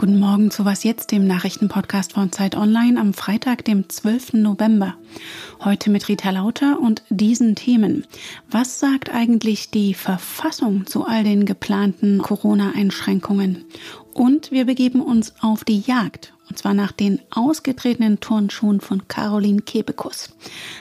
Guten Morgen zu Was jetzt, dem Nachrichtenpodcast von Zeit Online am Freitag, dem 12. November. Heute mit Rita Lauter und diesen Themen. Was sagt eigentlich die Verfassung zu all den geplanten Corona-Einschränkungen? Und wir begeben uns auf die Jagd. Und zwar nach den ausgetretenen Turnschuhen von Caroline Kebekus.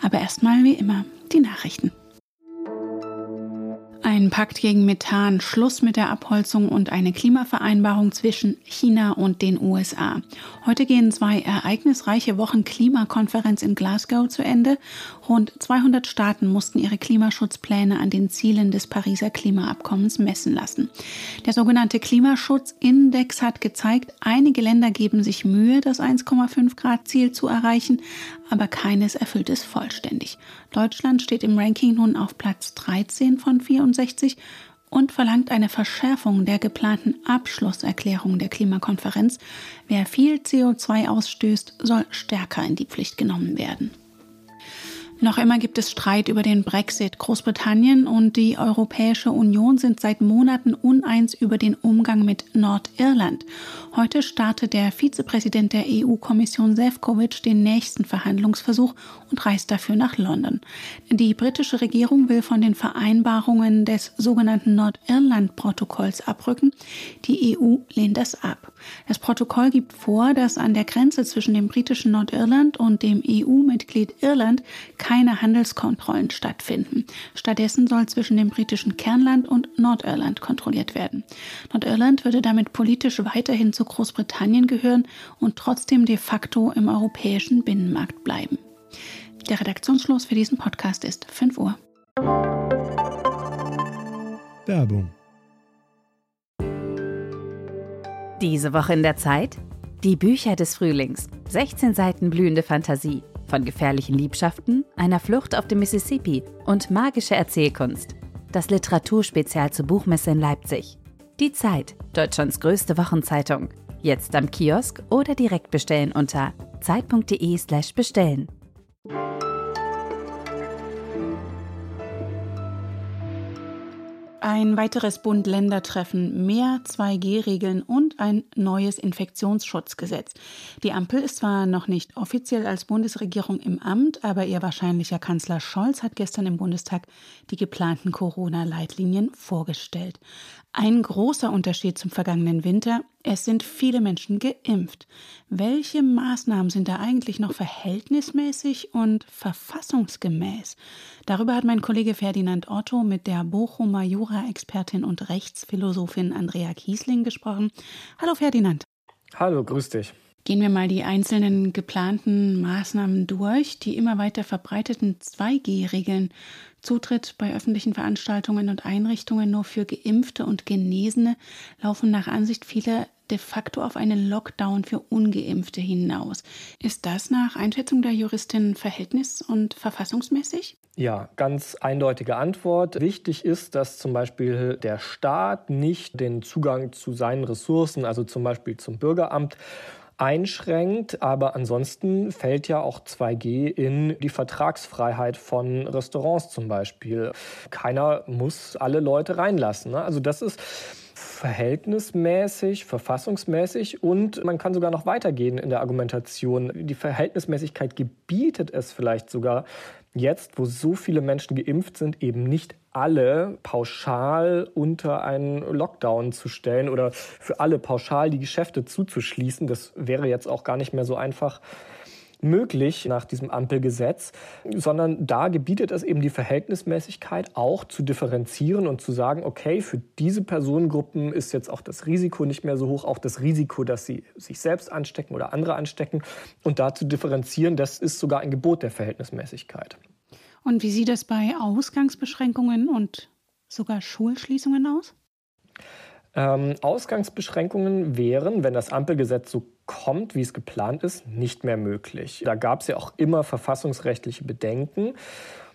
Aber erstmal wie immer die Nachrichten. Ein Pakt gegen Methan, Schluss mit der Abholzung und eine Klimavereinbarung zwischen China und den USA. Heute gehen zwei ereignisreiche Wochen Klimakonferenz in Glasgow zu Ende. Rund 200 Staaten mussten ihre Klimaschutzpläne an den Zielen des Pariser Klimaabkommens messen lassen. Der sogenannte Klimaschutzindex hat gezeigt, einige Länder geben sich Mühe, das 1,5 Grad Ziel zu erreichen, aber keines erfüllt es vollständig. Deutschland steht im Ranking nun auf Platz 13 von 64 und verlangt eine Verschärfung der geplanten Abschlusserklärung der Klimakonferenz. Wer viel CO2 ausstößt, soll stärker in die Pflicht genommen werden. Noch immer gibt es Streit über den Brexit. Großbritannien und die Europäische Union sind seit Monaten uneins über den Umgang mit Nordirland. Heute startet der Vizepräsident der EU-Kommission Sefcovic den nächsten Verhandlungsversuch und reist dafür nach London. Die britische Regierung will von den Vereinbarungen des sogenannten Nordirland-Protokolls abrücken. Die EU lehnt das ab. Das Protokoll gibt vor, dass an der Grenze zwischen dem britischen Nordirland und dem EU-Mitglied Irland keine Handelskontrollen stattfinden. Stattdessen soll zwischen dem britischen Kernland und Nordirland kontrolliert werden. Nordirland würde damit politisch weiterhin zu Großbritannien gehören und trotzdem de facto im europäischen Binnenmarkt bleiben. Der Redaktionsschluss für diesen Podcast ist 5 Uhr. Werbung. Diese Woche in der Zeit? Die Bücher des Frühlings. 16 Seiten blühende Fantasie von gefährlichen Liebschaften, einer Flucht auf dem Mississippi und magische Erzählkunst. Das Literaturspezial zur Buchmesse in Leipzig. Die Zeit, Deutschlands größte Wochenzeitung. Jetzt am Kiosk oder direkt bestellen unter zeit.de/slash Ein weiteres Bund-Länder-Treffen, mehr 2G-Regeln und ein neues Infektionsschutzgesetz. Die Ampel ist zwar noch nicht offiziell als Bundesregierung im Amt, aber ihr wahrscheinlicher Kanzler Scholz hat gestern im Bundestag die geplanten Corona-Leitlinien vorgestellt. Ein großer Unterschied zum vergangenen Winter, es sind viele Menschen geimpft. Welche Maßnahmen sind da eigentlich noch verhältnismäßig und verfassungsgemäß? Darüber hat mein Kollege Ferdinand Otto mit der Bochumer Jura-Expertin und Rechtsphilosophin Andrea Kiesling gesprochen. Hallo Ferdinand. Hallo, grüß dich. Gehen wir mal die einzelnen geplanten Maßnahmen durch. Die immer weiter verbreiteten 2G-Regeln. Zutritt bei öffentlichen Veranstaltungen und Einrichtungen nur für Geimpfte und Genesene laufen nach Ansicht vieler de facto auf einen Lockdown für ungeimpfte hinaus. Ist das nach Einschätzung der Juristin verhältnis- und verfassungsmäßig? Ja, ganz eindeutige Antwort. Wichtig ist, dass zum Beispiel der Staat nicht den Zugang zu seinen Ressourcen, also zum Beispiel zum Bürgeramt, einschränkt. Aber ansonsten fällt ja auch 2G in die Vertragsfreiheit von Restaurants zum Beispiel. Keiner muss alle Leute reinlassen. Ne? Also das ist verhältnismäßig, verfassungsmäßig und man kann sogar noch weitergehen in der Argumentation. Die Verhältnismäßigkeit gebietet es vielleicht sogar, jetzt, wo so viele Menschen geimpft sind, eben nicht alle pauschal unter einen Lockdown zu stellen oder für alle pauschal die Geschäfte zuzuschließen. Das wäre jetzt auch gar nicht mehr so einfach möglich nach diesem Ampelgesetz, sondern da gebietet es eben die Verhältnismäßigkeit auch zu differenzieren und zu sagen, okay, für diese Personengruppen ist jetzt auch das Risiko nicht mehr so hoch, auch das Risiko, dass sie sich selbst anstecken oder andere anstecken. Und da zu differenzieren, das ist sogar ein Gebot der Verhältnismäßigkeit. Und wie sieht es bei Ausgangsbeschränkungen und sogar Schulschließungen aus? Ähm, Ausgangsbeschränkungen wären, wenn das Ampelgesetz so kommt, wie es geplant ist, nicht mehr möglich. Da gab es ja auch immer verfassungsrechtliche Bedenken.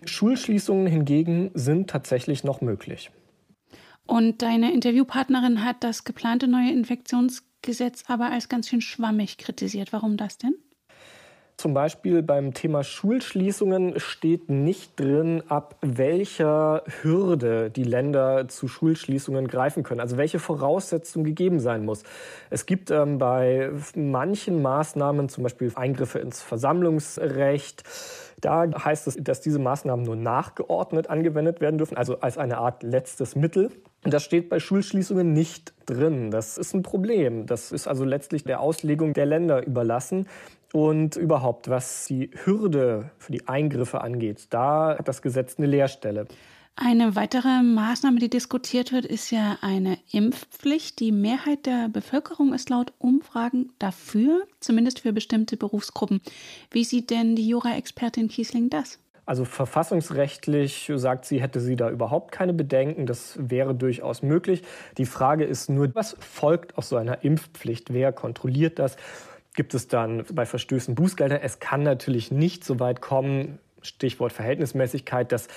Schulschließungen hingegen sind tatsächlich noch möglich. Und deine Interviewpartnerin hat das geplante neue Infektionsgesetz aber als ganz schön schwammig kritisiert. Warum das denn? Zum Beispiel beim Thema Schulschließungen steht nicht drin, ab welcher Hürde die Länder zu Schulschließungen greifen können, also welche Voraussetzung gegeben sein muss. Es gibt ähm, bei manchen Maßnahmen, zum Beispiel Eingriffe ins Versammlungsrecht, da heißt es, dass diese Maßnahmen nur nachgeordnet angewendet werden dürfen, also als eine Art letztes Mittel. Das steht bei Schulschließungen nicht drin. Das ist ein Problem. Das ist also letztlich der Auslegung der Länder überlassen. Und überhaupt, was die Hürde für die Eingriffe angeht, da hat das Gesetz eine Leerstelle. Eine weitere Maßnahme, die diskutiert wird, ist ja eine Impfpflicht. Die Mehrheit der Bevölkerung ist laut Umfragen dafür, zumindest für bestimmte Berufsgruppen. Wie sieht denn die Jura-Expertin Kiesling das? Also verfassungsrechtlich sagt sie, hätte sie da überhaupt keine Bedenken. Das wäre durchaus möglich. Die Frage ist nur, was folgt aus so einer Impfpflicht? Wer kontrolliert das? Gibt es dann bei Verstößen Bußgelder? Es kann natürlich nicht so weit kommen, Stichwort Verhältnismäßigkeit, dass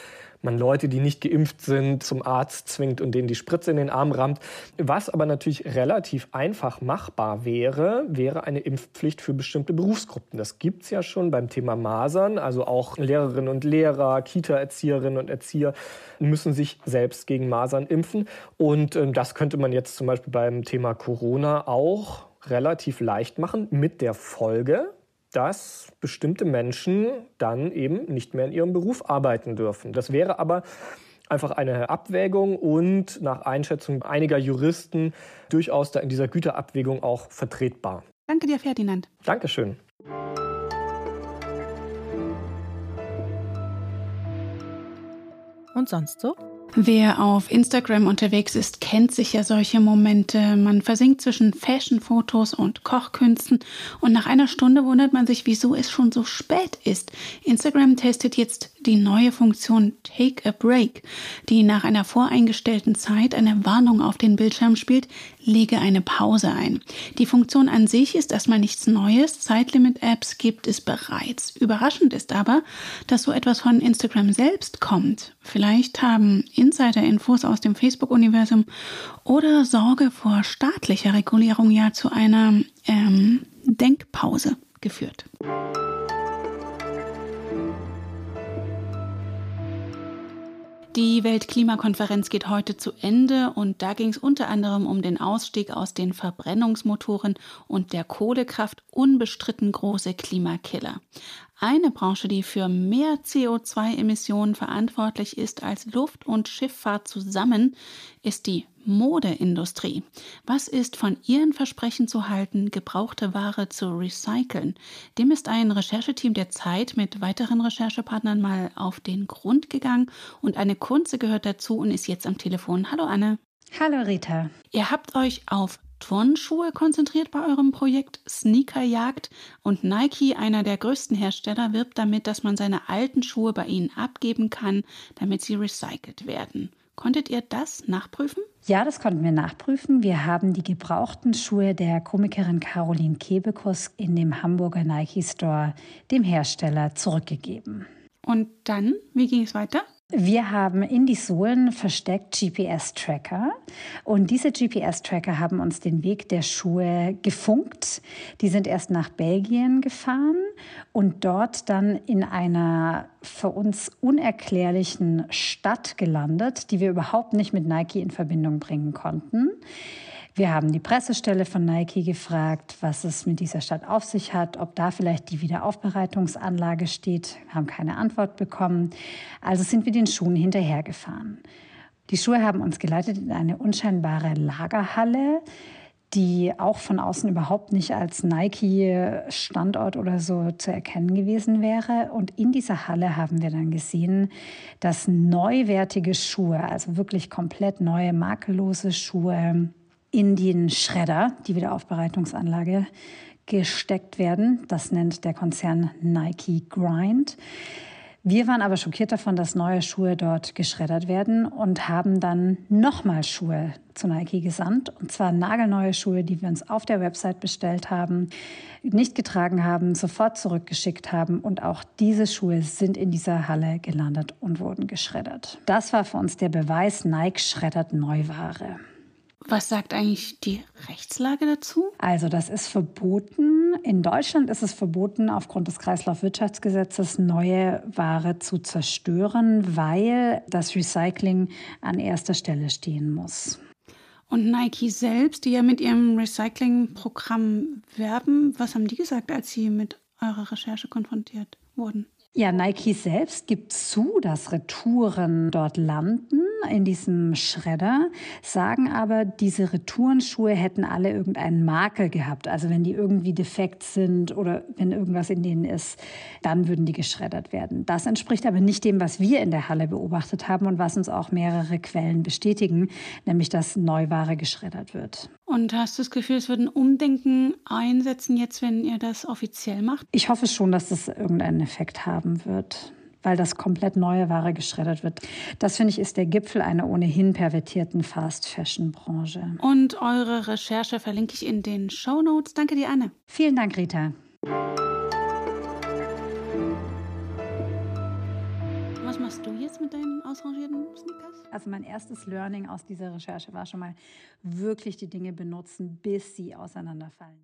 man Leute, die nicht geimpft sind, zum Arzt zwingt und denen die Spritze in den Arm rammt. Was aber natürlich relativ einfach machbar wäre, wäre eine Impfpflicht für bestimmte Berufsgruppen. Das gibt es ja schon beim Thema Masern. Also auch Lehrerinnen und Lehrer, Kita-Erzieherinnen und Erzieher müssen sich selbst gegen Masern impfen. Und äh, das könnte man jetzt zum Beispiel beim Thema Corona auch relativ leicht machen mit der Folge, dass bestimmte Menschen dann eben nicht mehr in ihrem Beruf arbeiten dürfen. Das wäre aber einfach eine Abwägung und nach Einschätzung einiger Juristen durchaus da in dieser Güterabwägung auch vertretbar. Danke dir, Ferdinand. Dankeschön. Und sonst so? Wer auf Instagram unterwegs ist, kennt sicher solche Momente. Man versinkt zwischen Fashion-Fotos und Kochkünsten und nach einer Stunde wundert man sich, wieso es schon so spät ist. Instagram testet jetzt die neue Funktion Take a Break, die nach einer voreingestellten Zeit eine Warnung auf den Bildschirm spielt, lege eine Pause ein. Die Funktion an sich ist erstmal nichts Neues. Zeitlimit-Apps gibt es bereits. Überraschend ist aber, dass so etwas von Instagram selbst kommt. Vielleicht haben Insider-Infos aus dem Facebook-Universum oder Sorge vor staatlicher Regulierung ja zu einer ähm, Denkpause geführt. Die Weltklimakonferenz geht heute zu Ende und da ging es unter anderem um den Ausstieg aus den Verbrennungsmotoren und der Kohlekraft, unbestritten große Klimakiller. Eine Branche, die für mehr CO2-Emissionen verantwortlich ist als Luft- und Schifffahrt zusammen, ist die Modeindustrie. Was ist von ihren Versprechen zu halten, gebrauchte Ware zu recyceln? Dem ist ein Rechercheteam der Zeit mit weiteren Recherchepartnern mal auf den Grund gegangen und Anne Kunze gehört dazu und ist jetzt am Telefon. Hallo Anne. Hallo Rita. Ihr habt euch auf Turnschuhe konzentriert bei eurem Projekt Sneakerjagd und Nike, einer der größten Hersteller, wirbt damit, dass man seine alten Schuhe bei ihnen abgeben kann, damit sie recycelt werden. Konntet ihr das nachprüfen? Ja, das konnten wir nachprüfen. Wir haben die gebrauchten Schuhe der Komikerin Caroline Kebekus in dem Hamburger Nike Store dem Hersteller zurückgegeben. Und dann, wie ging es weiter? Wir haben in die Sohlen versteckt GPS-Tracker und diese GPS-Tracker haben uns den Weg der Schuhe gefunkt. Die sind erst nach Belgien gefahren und dort dann in einer für uns unerklärlichen Stadt gelandet, die wir überhaupt nicht mit Nike in Verbindung bringen konnten. Wir haben die Pressestelle von Nike gefragt, was es mit dieser Stadt auf sich hat, ob da vielleicht die Wiederaufbereitungsanlage steht, haben keine Antwort bekommen. Also sind wir den Schuhen hinterhergefahren. Die Schuhe haben uns geleitet in eine unscheinbare Lagerhalle, die auch von außen überhaupt nicht als Nike-Standort oder so zu erkennen gewesen wäre. Und in dieser Halle haben wir dann gesehen, dass neuwertige Schuhe, also wirklich komplett neue, makellose Schuhe, in den Schredder, die Wiederaufbereitungsanlage, gesteckt werden. Das nennt der Konzern Nike Grind. Wir waren aber schockiert davon, dass neue Schuhe dort geschreddert werden und haben dann nochmal Schuhe zu Nike gesandt. Und zwar nagelneue Schuhe, die wir uns auf der Website bestellt haben, nicht getragen haben, sofort zurückgeschickt haben. Und auch diese Schuhe sind in dieser Halle gelandet und wurden geschreddert. Das war für uns der Beweis, Nike schreddert Neuware. Was sagt eigentlich die Rechtslage dazu? Also das ist verboten. In Deutschland ist es verboten, aufgrund des Kreislaufwirtschaftsgesetzes neue Ware zu zerstören, weil das Recycling an erster Stelle stehen muss. Und Nike selbst, die ja mit ihrem Recycling-Programm werben, was haben die gesagt, als sie mit eurer Recherche konfrontiert wurden? Ja, Nike selbst gibt zu, dass Retouren dort landen in diesem Schredder, sagen aber, diese Retourenschuhe hätten alle irgendeinen Makel gehabt. Also wenn die irgendwie defekt sind oder wenn irgendwas in denen ist, dann würden die geschreddert werden. Das entspricht aber nicht dem, was wir in der Halle beobachtet haben und was uns auch mehrere Quellen bestätigen, nämlich dass Neuware geschreddert wird. Und hast du das Gefühl, es wird ein Umdenken einsetzen jetzt, wenn ihr das offiziell macht? Ich hoffe schon, dass das irgendeinen Effekt haben wird weil das komplett neue Ware geschreddert wird. Das finde ich ist der Gipfel einer ohnehin pervertierten Fast-Fashion-Branche. Und eure Recherche verlinke ich in den Show Notes. Danke dir, Anne. Vielen Dank, Rita. Was machst du jetzt mit deinen ausrangierten Sneakers? Also mein erstes Learning aus dieser Recherche war schon mal wirklich die Dinge benutzen, bis sie auseinanderfallen.